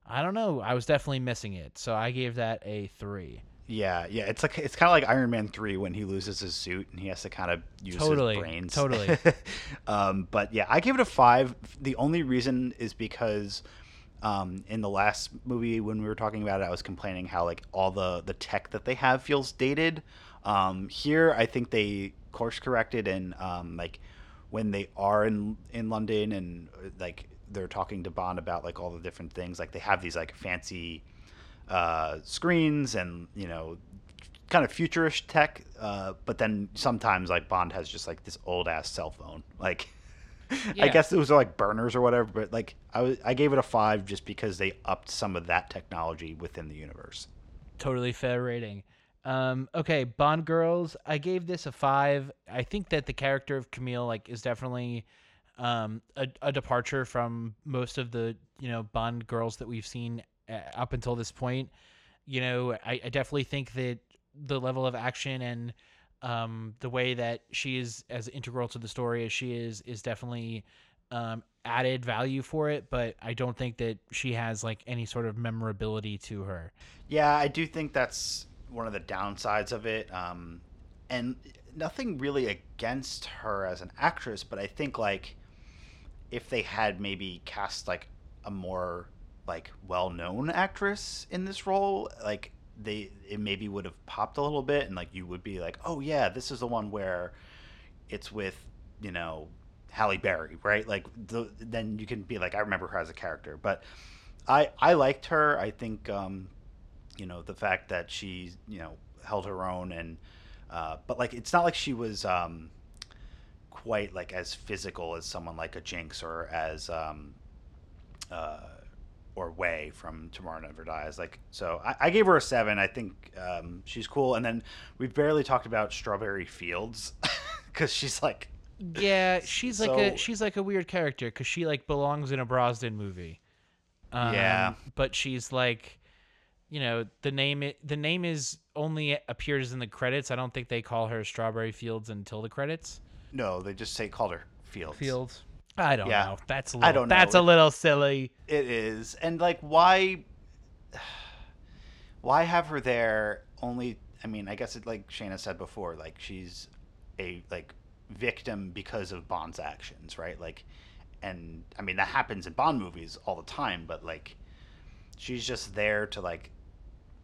I don't know, I was definitely missing it, so I gave that a three. Yeah, yeah. It's like it's kind of like Iron Man three when he loses his suit and he has to kind of use Totally, his brains. totally. *laughs* um, but yeah, I gave it a five. The only reason is because um, in the last movie when we were talking about it, I was complaining how like all the the tech that they have feels dated. Um, here, I think they course corrected and um, like when they are in in London and uh, like they're talking to Bond about like all the different things. Like they have these like fancy uh, screens and you know kind of futurish tech uh, but then sometimes like bond has just like this old ass cell phone like *laughs* i guess it was like burners or whatever but like I was I gave it a five just because they upped some of that technology within the universe totally fair rating. Um, okay, Bond girls. I gave this a five. I think that the character of Camille like is definitely um, a, a departure from most of the you know Bond girls that we've seen up until this point. You know, I, I definitely think that the level of action and um, the way that she is as integral to the story as she is is definitely um, added value for it. But I don't think that she has like any sort of memorability to her. Yeah, I do think that's one of the downsides of it. Um, and nothing really against her as an actress, but I think like if they had maybe cast like a more like well-known actress in this role, like they it maybe would have popped a little bit, and like you would be like, oh yeah, this is the one where it's with you know Halle Berry, right? Like the, then you can be like, I remember her as a character, but I I liked her. I think um, you know the fact that she you know held her own and uh, but like it's not like she was um, quite like as physical as someone like a Jinx or as um, uh, or Wai from Tomorrow Never Dies. Like, so I, I gave her a seven. I think um, she's cool. And then we've barely talked about Strawberry Fields *laughs* because she's like, Yeah, *laughs* she's like a she's like a weird character because she like belongs in a Brosnan movie. Um, Yeah. but she's like, you know, the name it the name is only appears in the credits. I don't think they call her Strawberry Fields until the credits. no, they just say called her Fields. Fields. I don't Yeah. know. That's a I little, don't know. That's a little silly. It is, and like, why? Why have her there? Only, I mean, I guess it like Shayna said before, like she's a like victim because of Bond's actions, right? Like, and I mean that happens in Bond movies all the time, but like, she's just there to like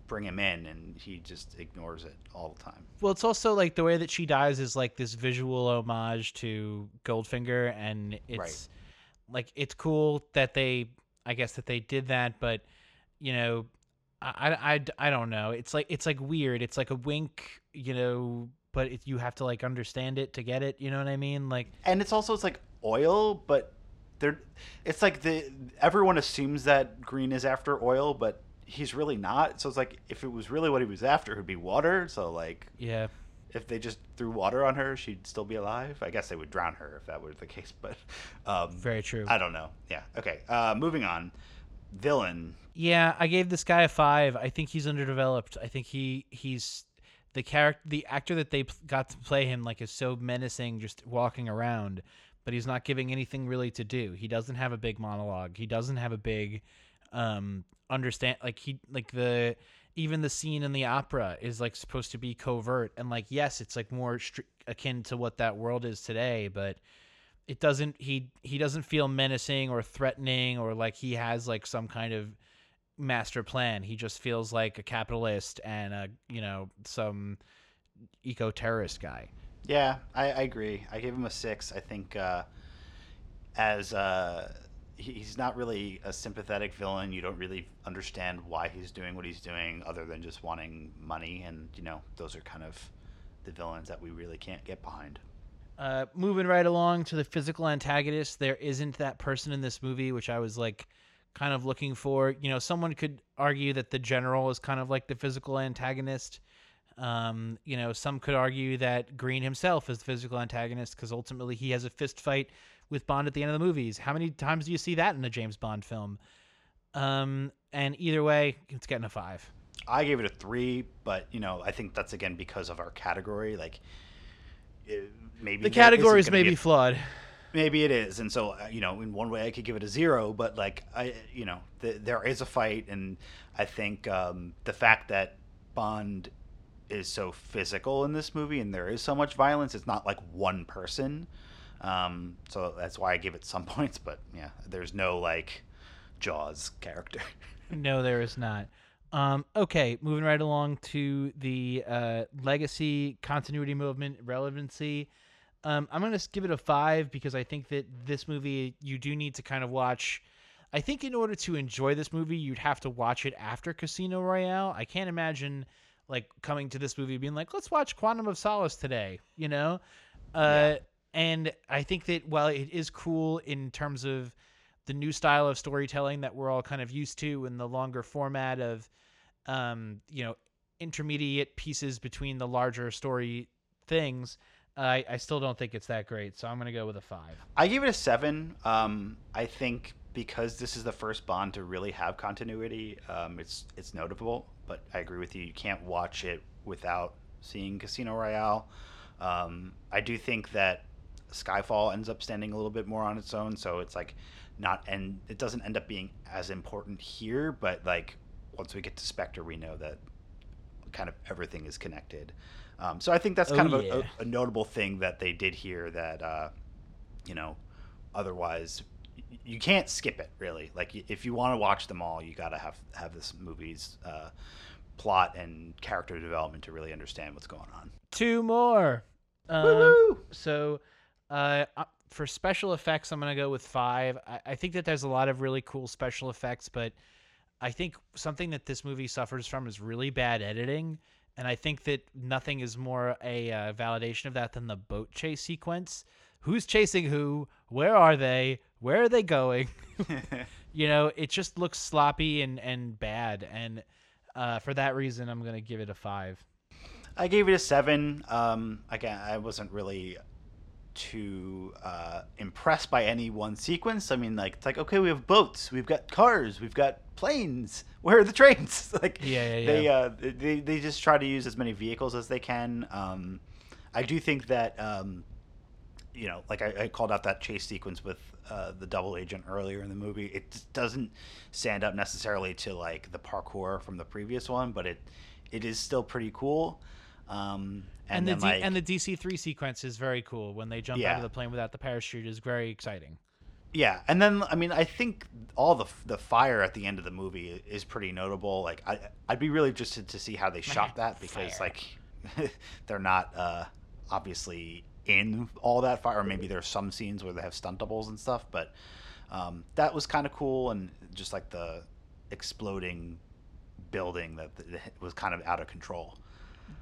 bring him in, and he just ignores it all the time. Well, it's also like the way that she dies is like this visual homage to Goldfinger, and it's Right. like it's cool that they, I guess that they did that, but you know, I, I, I, I don't know. It's like it's like weird. It's like a wink, you know, but it, you have to like understand it to get it. You know what I mean? Like and it's also it's like oil, but they're it's like the everyone assumes that green is after oil, but he's really not. So it's like if it was really what he was after, it would be water. So like yeah, if they just threw water on her, she'd still be alive. I guess they would drown her if that were the case, but um, very true. I don't know. Yeah. Okay. Uh, moving on. Villain. Yeah, I gave this guy a five. I think he's underdeveloped. I think he he's the character, the actor that they got to play him like is so menacing, just walking around, but he's not giving anything really to do. He doesn't have a big monologue. He doesn't have a big um understand like he like the even the scene in the opera is like supposed to be covert and like yes it's like more str- akin to what that world is today but it doesn't he he doesn't feel menacing or threatening or like he has like some kind of master plan he just feels like a capitalist and a you know some eco terrorist guy Yeah, I, I agree. I gave him a six. I think uh, as uh, he's not really a sympathetic villain. You don't really understand why he's doing what he's doing, other than just wanting money. And you know, those are kind of the villains that we really can't get behind. Uh, moving right along to the physical antagonist, there isn't that person in this movie, which I was like kind of looking for. You know, someone could argue that the general is kind of like the physical antagonist. Um, you know, some could argue that Green himself is the physical antagonist because ultimately he has a fist fight with Bond at the end of the movies. How many times do you see that in a James Bond film? Um, and either way, it's getting a five. I gave it a three, but you know, I think that's again because of our category. Like, it, maybe The categories may be flawed. Maybe it is, and so uh, you know, in one way, I could give it a zero, but like I, you know, th- there is a fight, and I think um, the fact that Bond is so physical in this movie, and there is so much violence, it's not like one person. Um, so that's why I give it some *laughs* points, but yeah, there's no like Jaws character. *laughs* No, there is not. Um, okay, moving right along to the uh, legacy, continuity movement, relevancy. Um, I'm going to give it a five because I think that this movie, you do need to kind of watch. I think in order to enjoy this movie, you'd have to watch it after Casino Royale. I can't imagine like coming to this movie being like, let's watch Quantum of Solace today, you know? Uh, And I think that while it is cool in terms of the new style of storytelling that we're all kind of used to and the longer format of um, you know intermediate pieces between the larger story things I, I still don't think it's that great so i'm going to go with a five I gave it a seven. Um, I think because this is the first Bond to really have continuity, um, it's it's notable. But I agree with you. You can't watch it without seeing Casino Royale. Um, I do think that Skyfall ends up standing a little bit more on its own, so it's like not and it doesn't end up being as important here. But like once we get to Spectre, we know that kind of everything is connected. Um, so I think that's Oh, kind of a, yeah. a, a notable thing that they did here that uh, you know otherwise you can't skip it really. Like if you want to watch them all, you got to have have this movie's uh, plot and character development to really understand what's going on. two more um, Woo-hoo! so uh, uh, for special effects i'm going to go with five. I, I think that there's a lot of really cool special effects but i think something that this movie suffers from is really bad editing and i think that nothing is more a uh, validation of that than the boat chase sequence. Who's chasing who? Where are they? Where are they going? *laughs* *laughs* You know, it just looks sloppy and and bad, and uh, for that reason, I'm gonna give it a five. I gave it a seven. Um, again, I wasn't really too uh, impressed by any one sequence. I mean, like it's like okay, we have boats, we've got cars, we've got planes. *laughs* Where are the trains? *laughs* like Yeah, yeah, they uh, they they just try to use as many vehicles as they can. Um, I do think that um, you know, like I, I called out that chase sequence with uh, the double agent earlier in the movie. It doesn't stand up necessarily to like the parkour from the previous one, but it it is still pretty cool. Um, And, and, the then D- like, and the DC three sequence is very cool when they jump out of the plane without the parachute is very exciting. Yeah, and then I mean, I think all the the fire at the end of the movie is pretty notable. Like, I I'd be really interested to see how they *laughs* shot that because Fire. like *laughs* they're not uh, obviously in all that fire. Or maybe there's some scenes where they have stunt doubles and stuff, but um, that was kind of cool and just like the exploding building that that was kind of out of control.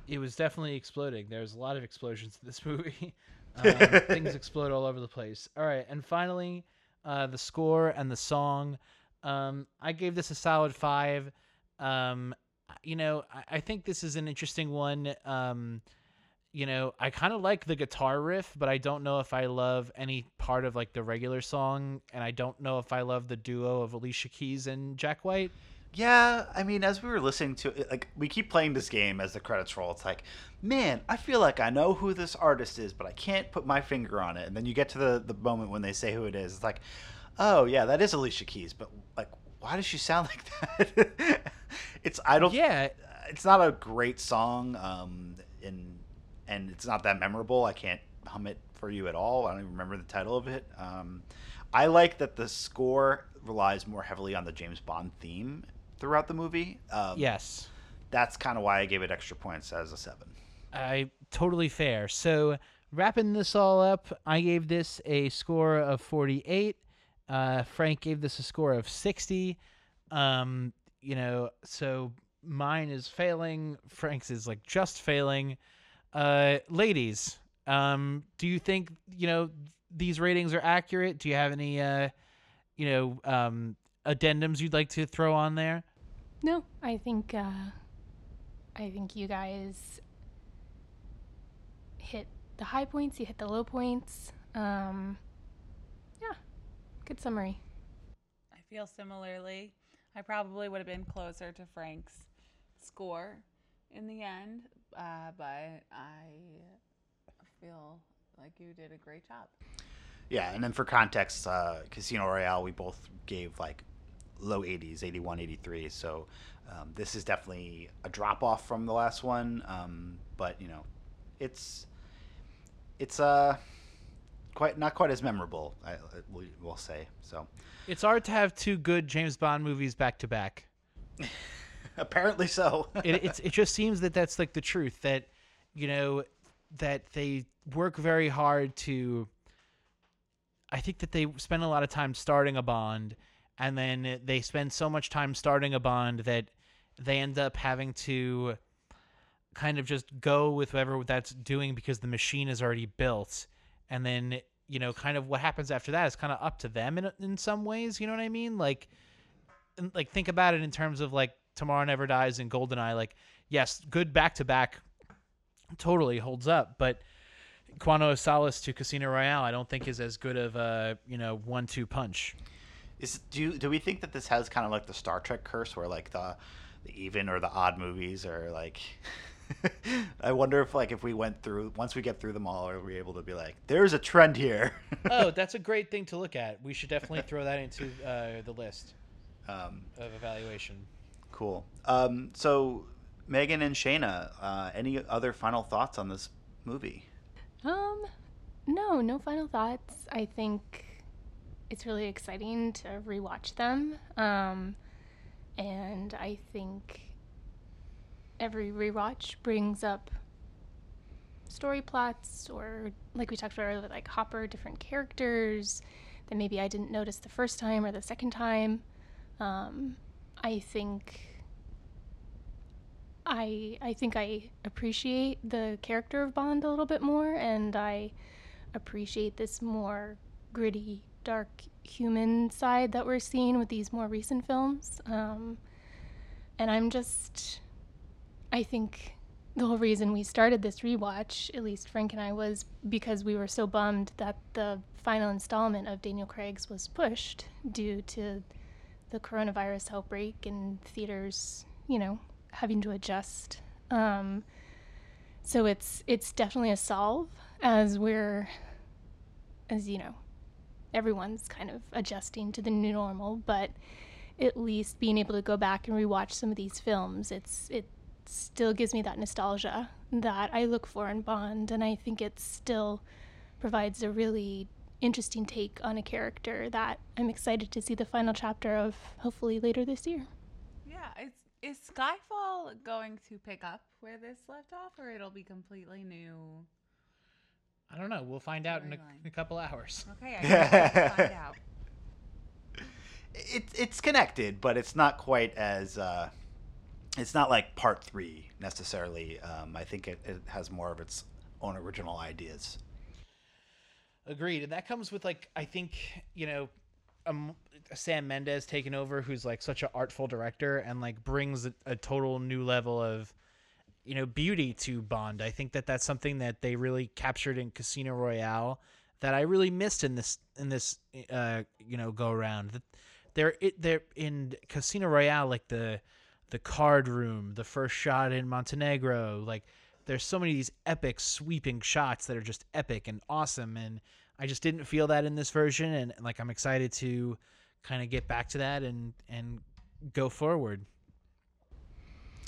It was definitely exploding. There's a lot of explosions in this *laughs* movie. *laughs* um, things explode all over the place. All right, and finally, uh, the score and the song. Um, I gave this a solid five. Um, you know, I, I think this is an interesting one. Um, you know, I kind of like the guitar riff, but I don't know if I love any part of like the regular song, and I don't know if I love the duo of Alicia Keys and Jack White. Yeah, I mean, as we were listening to it, like we keep playing this game as the credits roll. It's like, man, I feel like I know who this artist is, but I can't put my finger on it. And then you get to the the moment when they say who it is. It's like, oh yeah, that is Alicia Keys, but like, why does she sound *laughs* like that? it's I don't. Yeah, it's not a great song, um, and and it's not that memorable. I can't hum it for you at all. I don't even remember the title of it. Um, I like that the score relies more heavily on the James Bond theme throughout the movie. Um, yes. that's kind of why I gave it extra points as a seven. I totally fair. So wrapping this all up, I gave this a score of 48. Uh, Frank gave this a score of 60. Um, you know, so mine is failing. Frank's is like just failing. Uh, ladies, um, do you think you know these ratings are accurate? Do you have any uh, you know, um, addendums you'd like to throw on there? No, I think uh, I think you guys hit the high points. You hit the low points. Um, yeah, good summary. I feel similarly. I probably would have been closer to Frank's score in the end, uh, but I feel like you did a great job. Yeah, and then for context, uh, Casino Royale, we both gave like low 80s, 81, 83. So um, this is definitely a drop off from the last one, um, but you know, it's it's uh quite not quite as memorable. I, we- we'll say so. It's hard to have two good James Bond movies back to back. *laughs* Apparently so. it, it's it just seems that that's like the truth that you know that they work very hard to i think that they spend a lot of time starting a bond and then they spend so much time starting a bond that they end up having to kind of just go with whatever that's doing because the machine is already built and then you know kind of what happens after that is kind of up to them in, in some ways you know what i mean like like think about it in terms of like Tomorrow Never Dies and Goldeneye. Like, yes, good back to back, totally holds up. But Quantum of Solace to Casino Royale, I don't think is as good of a you know one two punch. Is do do we think that this has kind of like the Star Trek curse, where like the the even or the odd movies are like? *laughs* I wonder if like if we went through once we get through them all, are we able to be like, there's a trend here? *laughs* oh, that's a great thing to look at. We should definitely throw that into uh, the list um, of evaluation. cool. Um, so Megan and Shayna, uh, any other final thoughts on this movie? Um, no, no final thoughts. I think it's really exciting to rewatch them. Um, and I think every rewatch brings up story plots or like we talked about earlier, like Hopper, different characters that maybe I didn't notice the first time or the second time. Um, I think I I think I appreciate the character of Bond a little bit more, and I appreciate this more gritty dark human side that we're seeing with these more recent films. Um, and I'm just, I think the whole reason we started this rewatch, at least Frank and I, was because we were so bummed that the final installment of Daniel Craig's was pushed due to the coronavirus outbreak and theaters, you know, having to adjust. Um, so it's it's definitely a solve as we're, as you know, everyone's kind of adjusting to the new normal. But at least being able to go back and rewatch some of these films, it's it still gives me that nostalgia that I look for in Bond, and I think it still provides a really interesting take on a character that I'm excited to see the final chapter of hopefully later this year. Yeah, is is Skyfall going to pick up where this left off, or it'll be completely new? I don't know. We'll find out in a, in a couple hours. *laughs* Okay, I guess we'll find out. *laughs* It, it's connected, but it's not quite as. Uh, it's not like part three necessarily. Um, I think it, it has more of its own original ideas. Agreed. And that comes with like I think you know, um, Sam Mendes taking over, who's like such an artful director and like brings a, a total new level of you know beauty to Bond. I think that that's something that they really captured in Casino Royale that I really missed in this in this uh you know go around. That they're it they're in Casino Royale like the the card room, the first shot in Montenegro, like there's so many of these epic sweeping shots that are just epic and awesome and I just didn't feel that in this version and like I'm excited to kind of get back to that and and go forward.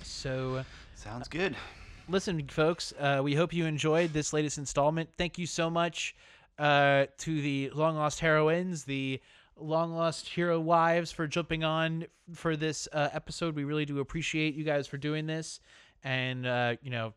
So Sounds good. listen, folks, uh, we hope you enjoyed this latest installment. Thank you so much uh, to the long lost heroines, the long lost hero wives, for jumping on for this uh, episode. We really do appreciate you guys for doing this, and uh, you know,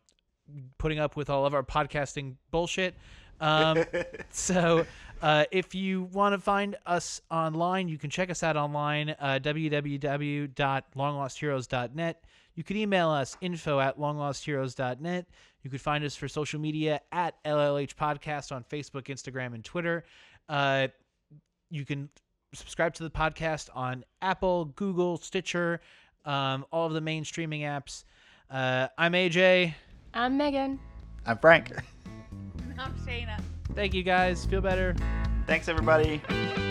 putting up with all of our podcasting bullshit. Um, *laughs* so, uh, if you want to find us online, you can check us out online, uh, www.longlostheroes.net. You can email us info at longlostheroes.net. You could find us for social media at LLH Podcast on Facebook, Instagram, and Twitter. Uh, you can subscribe to the podcast on Apple, Google, Stitcher, um, all of the main streaming apps. Uh, I'm AJ. I'm Megan. I'm Frank. *laughs* I'm Shayna. Thank you guys. Feel better. Thanks, everybody. Bye.